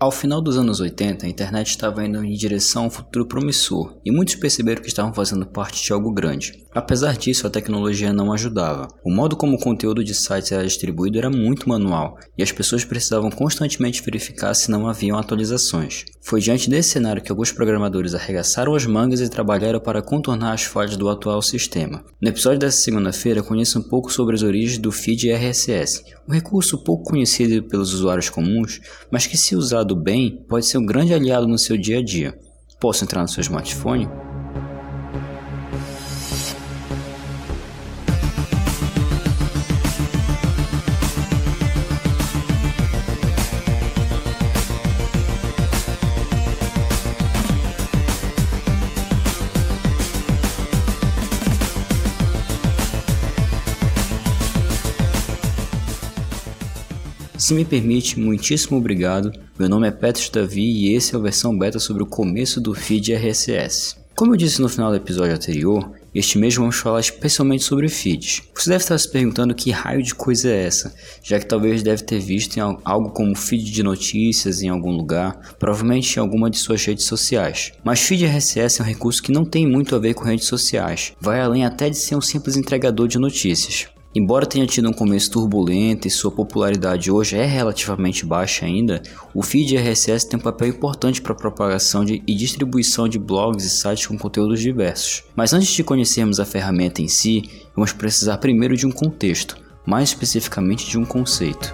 Ao final dos anos 80, a internet estava indo em direção a um futuro promissor e muitos perceberam que estavam fazendo parte de algo grande. Apesar disso, a tecnologia não ajudava. O modo como o conteúdo de sites era distribuído era muito manual e as pessoas precisavam constantemente verificar se não haviam atualizações. Foi diante desse cenário que alguns programadores arregaçaram as mangas e trabalharam para contornar as falhas do atual sistema. No episódio dessa segunda-feira, conheça um pouco sobre as origens do feed RSS, um recurso pouco conhecido pelos usuários comuns, mas que se usado usado bem, pode ser um grande aliado no seu dia a dia. Posso entrar no seu smartphone? Se me permite, muitíssimo obrigado. Meu nome é Petros Davi e esse é a versão beta sobre o começo do feed RSS. Como eu disse no final do episódio anterior, este mês vamos falar especialmente sobre feeds. Você deve estar se perguntando que raio de coisa é essa, já que talvez deve ter visto algo como feed de notícias em algum lugar, provavelmente em alguma de suas redes sociais. Mas feed RSS é um recurso que não tem muito a ver com redes sociais, vai além até de ser um simples entregador de notícias. Embora tenha tido um começo turbulento e sua popularidade hoje é relativamente baixa ainda, o feed RSS tem um papel importante para a propagação de, e distribuição de blogs e sites com conteúdos diversos. Mas antes de conhecermos a ferramenta em si, vamos precisar primeiro de um contexto, mais especificamente de um conceito.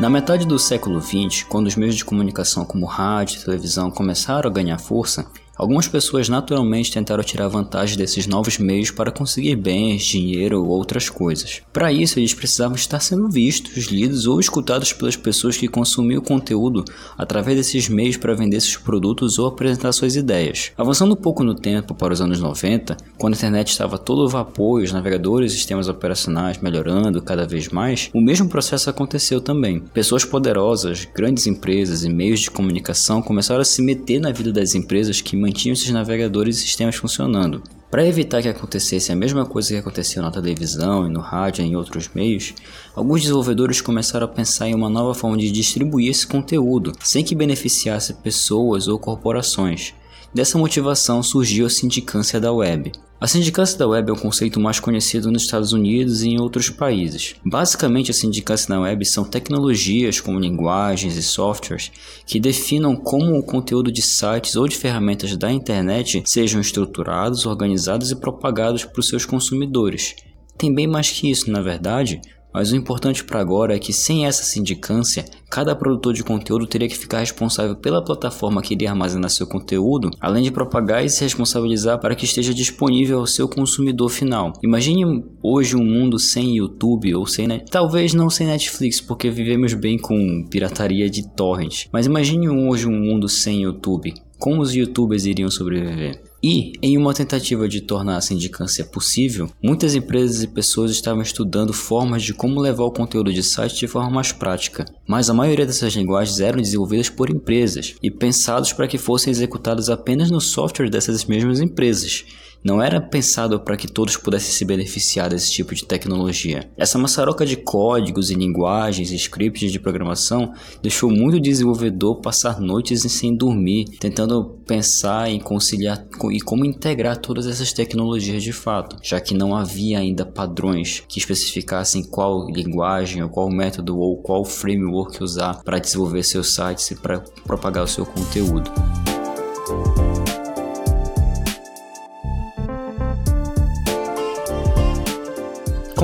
Na metade do século XX, quando os meios de comunicação como rádio e televisão começaram a ganhar força, Algumas pessoas naturalmente tentaram tirar vantagem desses novos meios para conseguir bens, dinheiro ou outras coisas. Para isso, eles precisavam estar sendo vistos, lidos ou escutados pelas pessoas que consumiam o conteúdo através desses meios para vender seus produtos ou apresentar suas ideias. Avançando um pouco no tempo para os anos 90, quando a internet estava todo vapor e os navegadores e sistemas operacionais melhorando cada vez mais, o mesmo processo aconteceu também. Pessoas poderosas, grandes empresas e meios de comunicação começaram a se meter na vida das empresas que mantinham esses navegadores e sistemas funcionando. Para evitar que acontecesse a mesma coisa que aconteceu na televisão e no rádio e em outros meios, alguns desenvolvedores começaram a pensar em uma nova forma de distribuir esse conteúdo, sem que beneficiasse pessoas ou corporações. Dessa motivação surgiu a sindicância da web. A sindicância da web é um conceito mais conhecido nos Estados Unidos e em outros países. Basicamente, a sindicância na web são tecnologias como linguagens e softwares que definam como o conteúdo de sites ou de ferramentas da internet sejam estruturados, organizados e propagados para os seus consumidores. Tem bem mais que isso, na verdade, mas o importante para agora é que sem essa sindicância, cada produtor de conteúdo teria que ficar responsável pela plataforma que iria armazenar seu conteúdo, além de propagar e se responsabilizar para que esteja disponível ao seu consumidor final. Imagine hoje um mundo sem YouTube ou sem net... talvez não sem Netflix, porque vivemos bem com pirataria de torrent. Mas imagine hoje um mundo sem YouTube. Como os youtubers iriam sobreviver? E, em uma tentativa de tornar a sindicância possível, muitas empresas e pessoas estavam estudando formas de como levar o conteúdo de site de forma mais prática. Mas a maioria dessas linguagens eram desenvolvidas por empresas e pensados para que fossem executadas apenas no software dessas mesmas empresas não era pensado para que todos pudessem se beneficiar desse tipo de tecnologia. Essa maçaroca de códigos e linguagens e scripts de programação deixou muito desenvolvedor passar noites sem dormir, tentando pensar em conciliar e como integrar todas essas tecnologias de fato, já que não havia ainda padrões que especificassem qual linguagem ou qual método ou qual framework usar para desenvolver seus sites e para propagar o seu conteúdo.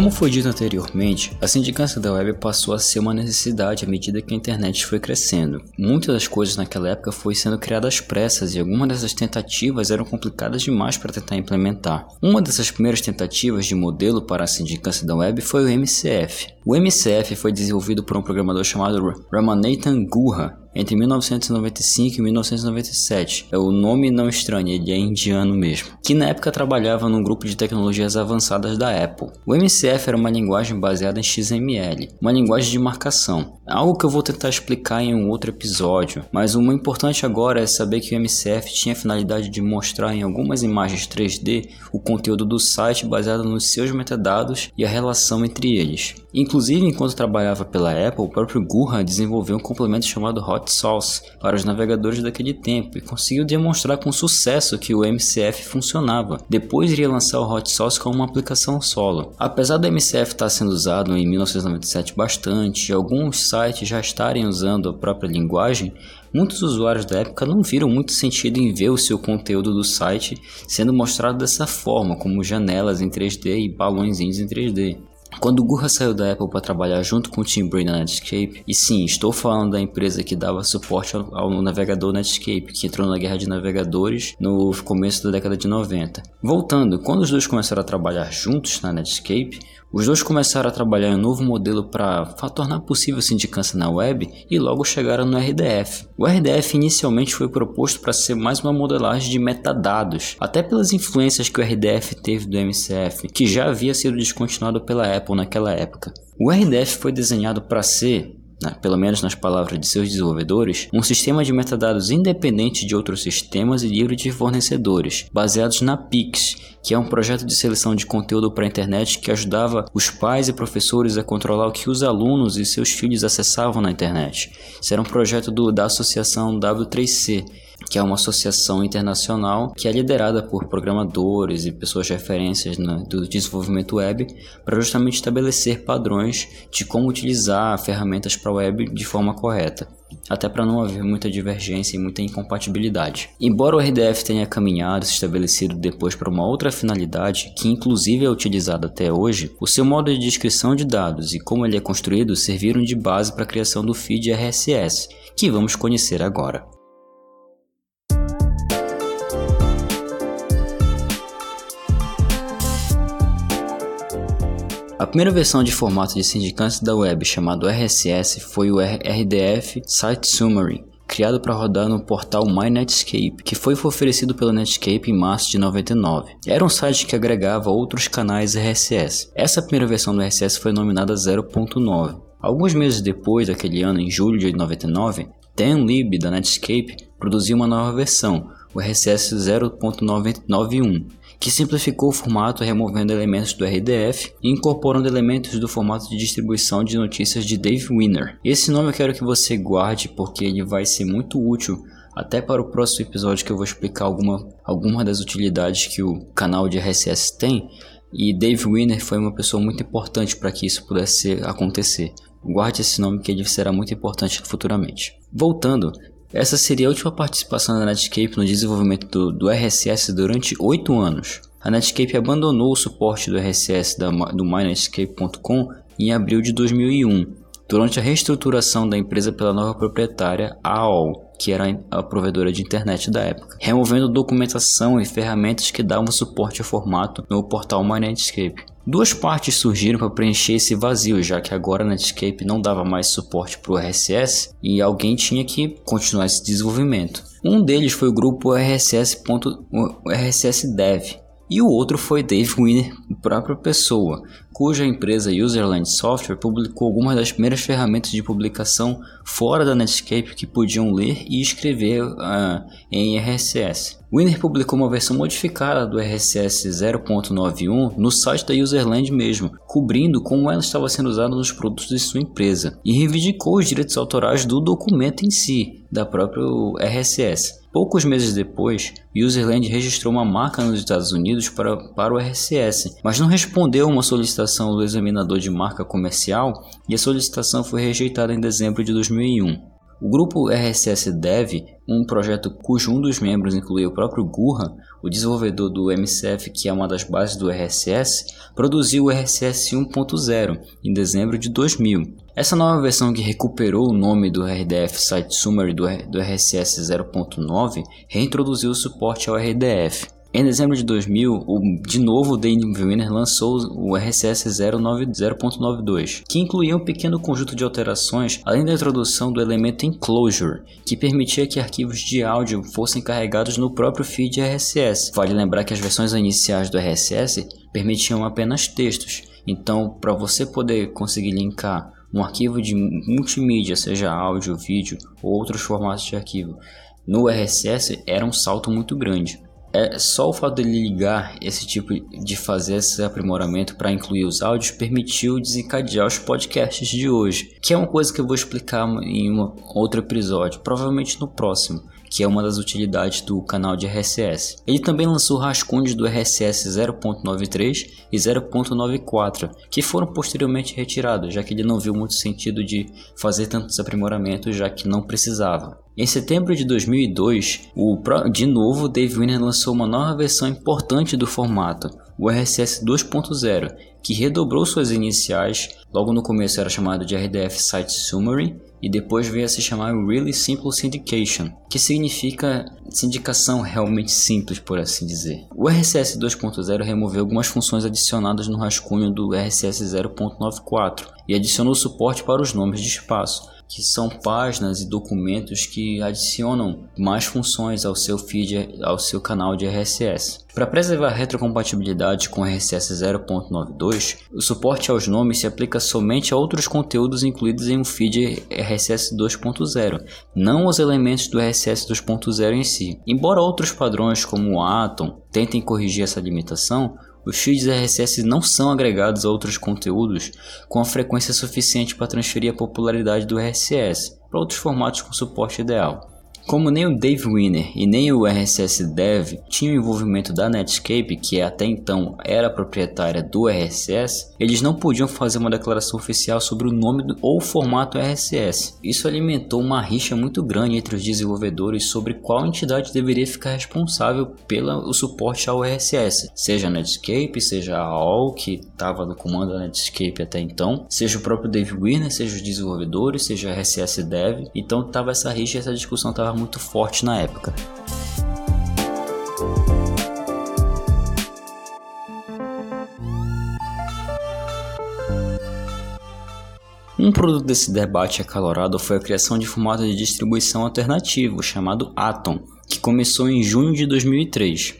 Como foi dito anteriormente, a sindicância da web passou a ser uma necessidade à medida que a internet foi crescendo. Muitas das coisas naquela época foi sendo criadas às pressas e algumas dessas tentativas eram complicadas demais para tentar implementar. Uma dessas primeiras tentativas de modelo para a sindicância da web foi o MCF. O MCF foi desenvolvido por um programador chamado Ramanathan Guha entre 1995 e 1997. É o nome não estranho, ele é indiano mesmo. Que na época trabalhava num grupo de tecnologias avançadas da Apple. O MCF era uma linguagem baseada em XML, uma linguagem de marcação. Algo que eu vou tentar explicar em um outro episódio, mas o importante agora é saber que o MCF tinha a finalidade de mostrar em algumas imagens 3D o conteúdo do site baseado nos seus metadados e a relação entre eles. Inclusive, enquanto trabalhava pela Apple, o próprio Gurra desenvolveu um complemento chamado Hot Sauce para os navegadores daquele tempo e conseguiu demonstrar com sucesso que o MCF funcionava. Depois iria lançar o Hot Sauce como uma aplicação solo. Apesar do MCF estar sendo usado em 1997 bastante e alguns sites já estarem usando a própria linguagem, Muitos usuários da época não viram muito sentido em ver o seu conteúdo do site sendo mostrado dessa forma, como janelas em 3D e balões em 3D. Quando Gurra saiu da Apple para trabalhar junto com o Tim Bray na Netscape, e sim, estou falando da empresa que dava suporte ao, ao, navegador Netscape, que entrou na guerra de navegadores no começo da década de 90. Voltando, quando os dois começaram a trabalhar juntos na Netscape, os dois começaram a trabalhar em um novo modelo para tornar possível sindicância na web e logo chegaram no RDF. O RDF inicialmente foi proposto para ser mais uma modelagem de metadados, até pelas influências que o RDF teve do MCF, que já havia sido descontinuado pela Apple naquela época. O RDF foi desenhado para ser né, pelo menos nas palavras de seus desenvolvedores, um sistema de metadados independente de outros sistemas e livre de fornecedores, baseados na Pix, que é um projeto de seleção de conteúdo para a internet que ajudava os pais e professores a controlar o que os alunos e seus filhos acessavam na internet. Isso era um projeto do, da associação W3C, que é uma associação internacional que é liderada por programadores e pessoas de referências no, do desenvolvimento web para justamente estabelecer padrões de como utilizar ferramentas para web de forma correta até para não haver muita divergência e muita incompatibilidade. Embora o RDF tenha caminhado e se estabelecido depois para uma outra finalidade, que inclusive é utilizada até hoje, o seu modo de descrição de dados e como ele é construído serviram de base para a criação do feed RSS, que vamos conhecer agora. A primeira versão de formato de sindicância da web chamado RSS foi o RDF Site Summary, criado para rodar no portal MyNetscape, que foi oferecido pelo Netscape em março de 99. Era um site que agregava outros canais RSS. Essa primeira versão do RSS foi nominada 0.9. Alguns meses depois daquele ano, em julho de 99, DanLib da Netscape produziu uma nova versão, o RSS 0.91, que simplificou o formato removendo elementos do RDF e incorporando elementos do formato de distribuição de notícias de Dave Winner. Esse nome eu quero que você guarde porque ele vai ser muito útil até para o próximo episódio que eu vou explicar alguma, alguma das utilidades que o canal de RSS tem e Dave Winner foi uma pessoa muito importante para que isso pudesse acontecer. Guarde esse nome que ele será muito importante futuramente. Voltando, essa seria a última participação da Netscape no desenvolvimento do, do RSS durante oito anos. A Netscape abandonou o suporte do RSS da, do MyNetscape.com em abril de 2001, durante a reestruturação da empresa pela nova proprietária AOL, que era a provedora de internet da época, removendo documentação e ferramentas que davam suporte ao formato no portal MyNetscape. Duas partes surgiram para preencher esse vazio, já que agora a Netscape não dava mais suporte para o RSS e alguém tinha que continuar esse desenvolvimento. Um deles foi o grupo RSS. RSS Dev, e o outro foi Dave Winner, própria pessoa, cuja empresa Userland Software publicou algumas das primeiras ferramentas de publicação fora da Netscape que podiam ler e escrever uh, em RSS. Winner publicou uma versão modificada do RSS 0.91 no site da Userland mesmo, cobrindo como ela estava sendo usada nos produtos de sua empresa, e reivindicou os direitos autorais do documento em si, da própria RSS. Poucos meses depois, Userland registrou uma marca nos Estados Unidos para, para o RSS, mas não respondeu a uma solicitação do examinador de marca comercial e a solicitação foi rejeitada em dezembro de 2001. O grupo RSS Dev, um projeto cujo um dos membros inclui o próprio Gurra, o desenvolvedor do MCF que é uma das bases do RSS, produziu o RSS 1.0 em dezembro de 2000. Essa nova versão que recuperou o nome do RDF Site Summary do, do RSS 0.9 reintroduziu o suporte ao RDF. Em dezembro de 2000, o, de novo o Dave Winner lançou o RSS 0.92, que incluía um pequeno conjunto de alterações, além da introdução do elemento enclosure, que permitia que arquivos de áudio fossem carregados no próprio feed RSS. Vale lembrar que as versões iniciais do RSS permitiam apenas textos, então para você poder conseguir linkar um arquivo de multimídia, seja áudio, vídeo ou outros formatos de arquivo, no RSS era um salto muito grande. É só o fato dele ligar esse tipo de fazer esse aprimoramento para incluir os áudios permitiu desencadear os podcasts de hoje, que é uma coisa que eu vou explicar em um outro episódio, provavelmente no próximo que é uma das utilidades do canal de RSS. Ele também lançou rascunhos do RSS 0.93 e 0.94, que foram posteriormente retirados, já que ele não viu muito sentido de fazer tantos aprimoramentos, já que não precisava. Em setembro de 2002, o, de novo, Dave Winner lançou uma nova versão importante do formato, o RSS 2.0, que redobrou suas iniciais, logo no começo era chamado de RDF Site Summary, e depois veio a se chamar Really Simple Syndication, que significa sindicação realmente simples, por assim dizer. O RSS 2.0 removeu algumas funções adicionadas no rascunho do RSS 0.94 e adicionou suporte para os nomes de espaço, que são páginas e documentos que adicionam mais funções ao seu feed, ao seu canal de RSS. Para preservar a retrocompatibilidade com RSS 0.92, o suporte aos nomes se aplica somente a outros conteúdos incluídos em um feed RSS 2.0, não aos elementos do RSS 2.0 em si. Embora outros padrões como o Atom tentem corrigir essa limitação, os feeds RSS não são agregados a outros conteúdos com a frequência suficiente para transferir a popularidade do RSS para outros formatos com suporte ideal. Como nem o Dave Winner e nem o RSS Dev tinham envolvimento da Netscape, que até então era proprietária do RSS, eles não podiam fazer uma declaração oficial sobre o nome ou formato RSS. Isso alimentou uma rixa muito grande entre os desenvolvedores sobre qual entidade deveria ficar responsável pelo suporte ao RSS, seja a Netscape, seja a AOL, que estava no comando da Netscape até então, seja o próprio Dave Winner, seja os desenvolvedores, seja a RSS Dev. Então estava essa rixa, essa discussão estava muito forte na época. Um produto desse debate acalorado foi a criação de formato de distribuição alternativo chamado Atom, que começou em junho de 2003.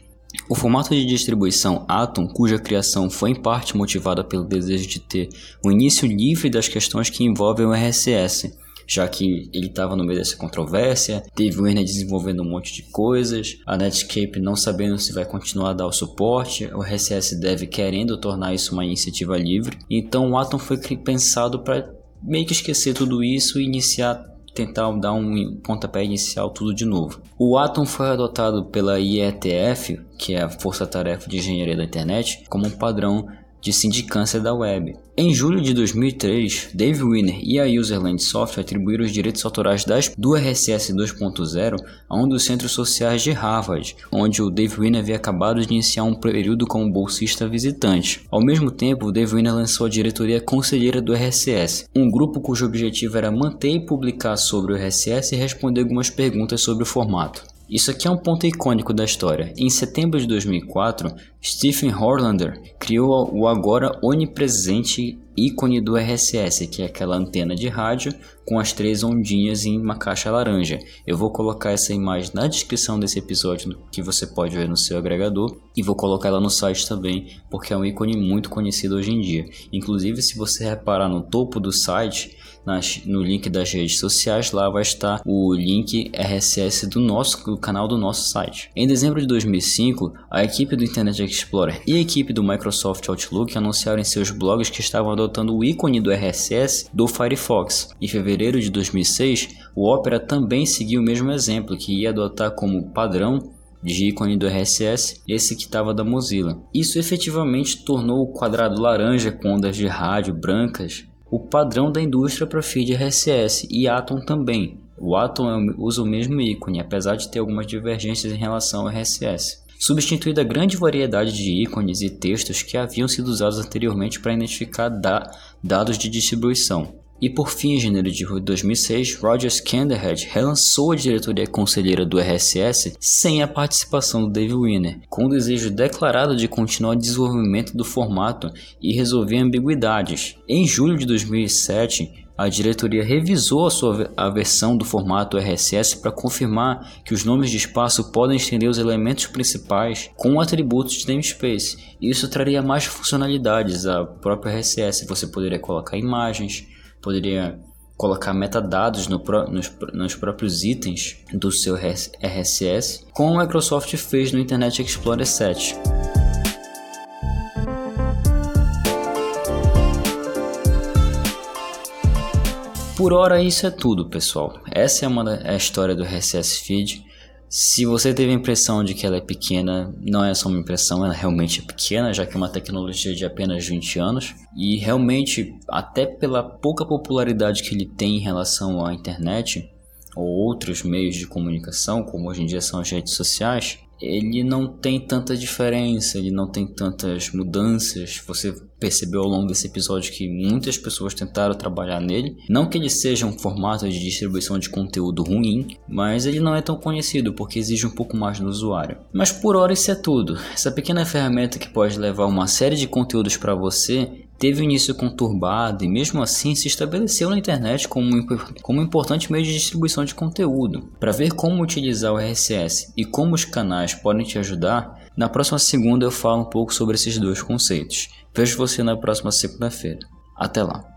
O formato de distribuição Atom, cuja criação foi em parte motivada pelo desejo de ter um início livre das questões que envolvem o RSS, já que ele estava no meio dessa controvérsia, teve o Werner desenvolvendo um monte de coisas, a Netscape não sabendo se vai continuar a dar o suporte, o RSS Dev querendo tornar isso uma iniciativa livre. Então o Atom foi pensado para meio que esquecer tudo isso e iniciar tentar dar um pontapé inicial tudo de novo. O Atom foi adotado pela IETF, que é a Força Tarefa de Engenharia da Internet, como um padrão de sindicância da web. Em julho de 2003, Dave Winner e a Userland Software atribuíram os direitos autorais das, do RSS 2.0 a um dos centros sociais de Harvard, onde o Dave Winner havia acabado de iniciar um período como bolsista visitante. Ao mesmo tempo, o Dave Winner lançou a diretoria conselheira do RSS, um grupo cujo objetivo era manter e publicar sobre o RSS e responder algumas perguntas sobre o formato. Isso aqui é um ponto icônico da história. Em setembro de 2004, Stephen Horlander criou o agora onipresente ícone do RSS, que é aquela antena de rádio com as três ondinhas em uma caixa laranja. Eu vou colocar essa imagem na descrição desse episódio que você pode ver no seu agregador e vou colocar ela no site também, porque é um ícone muito conhecido hoje em dia. Inclusive, se você reparar no topo do site, nas, no link das redes sociais, lá vai estar o link RSS do nosso do canal do nosso site. Em dezembro de 2005, a equipe do Internet Explorer e a equipe do Microsoft Outlook anunciaram em seus blogs que estavam adotando o ícone do RSS do Firefox. Em fevereiro de 2006, o Opera também seguiu o mesmo exemplo, que ia adotar como padrão de ícone do RSS, esse que estava da Mozilla. Isso efetivamente tornou o quadrado laranja com ondas de rádio brancas o padrão da indústria para feed RSS e Atom também. O Atom é usa o mesmo ícone, apesar de ter algumas divergências em relação ao RSS. Substituída a grande variedade de ícones e textos que haviam sido usados anteriormente para identificar da dados de distribuição. E por fim, em janeiro de 2006, Roger Skanderhead relançou a diretoria conselheira do RSS sem a participação do Dave Winner, com o desejo declarado de continuar o desenvolvimento do formato e resolver ambiguidades. Em julho de 2007, a diretoria revisou a sua a versão do formato RSS para confirmar que os nomes de espaço podem estender os elementos principais com atributos de namespace. Isso traria mais funcionalidades à própria RSS. Você poderia colocar imagens, poderia colocar metadados no nos, nos, próprios itens do seu RSS, como a Microsoft fez no Internet Explorer 7. Por hora isso é tudo, pessoal. Essa é uma é a história do RSS Feed. Se você teve a impressão de que ela é pequena, não é só uma impressão, ela realmente é pequena, já que é uma tecnologia de apenas 20 anos. E realmente, até pela pouca popularidade que ele tem em relação à internet ou outros meios de comunicação, como hoje em dia são as redes sociais, ele não tem tanta diferença, ele não tem tantas mudanças. Você percebeu ao longo desse episódio que muitas pessoas tentaram trabalhar nele. Não que ele seja um formato de distribuição de conteúdo ruim, mas ele não é tão conhecido porque exige um pouco mais do usuário. Mas por hora isso é tudo. Essa pequena ferramenta que pode levar uma série de conteúdos para você teve um início conturbado e mesmo assim se estabeleceu na internet como um, como um importante meio de distribuição de conteúdo. Para ver como utilizar o RSS e como os canais podem te ajudar, na próxima segunda eu falo um pouco sobre esses dois conceitos. Vejo você na próxima segunda-feira. Até lá!